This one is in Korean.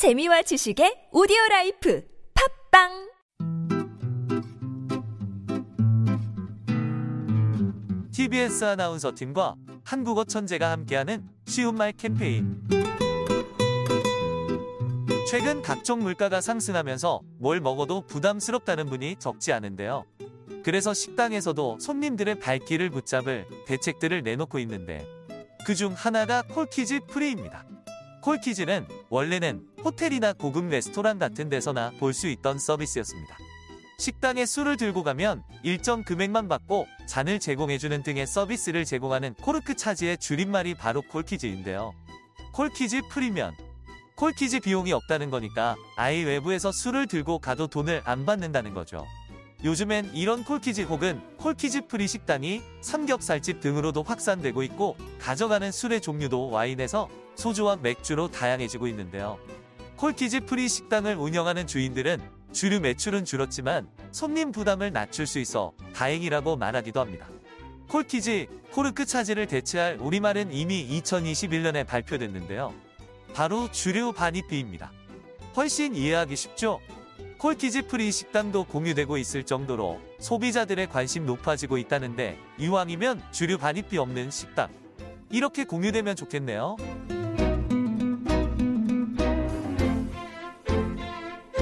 재미와 지식의 오디오 라이프 팟빵 TBS 아나운서 팀과 한국어 천재가 함께하는 쉬운 말 캠페인. 최근 각종 물가가 상승하면서 뭘 먹어도 부담스럽다는 분이 적지 않은데요. 그래서 식당에서도 손님들의 발길을 붙잡을 대책들을 내놓고 있는데 그중 하나가 corkage free입니다. corkage는 원래는 호텔이나 고급 레스토랑 같은 데서나 볼 수 있던 서비스였습니다. 식당에 술을 들고 가면 일정 금액만 받고 잔을 제공해주는 등의 서비스를 제공하는 코르크 charge의 줄임말이 바로 corkage인데요. corkage free면 corkage 비용이 없다는 거니까 아예 외부에서 술을 들고 가도 돈을 안 받는다는 거죠. 요즘엔 이런 콜키즈 혹은 corkage free 식당이 삼겹살집 등으로도 확산되고 있고 가져가는 술의 종류도 와인에서 소주와 맥주로 다양해지고 있는데요. corkage free 식당을 운영하는 주인들은 주류 매출은 줄었지만 손님 부담을 낮출 수 있어 다행이라고 말하기도 합니다. corkage, cork charge를 대체할 우리말은 이미 2021년에 발표됐는데요. 바로 주류 반입비입니다. 훨씬 이해하기 쉽죠? corkage free 식당도 공유되고 있을 정도로 소비자들의 관심 높아지고 있다는데 이왕이면 주류 반입비 없는 식당 이렇게 공유되면 좋겠네요.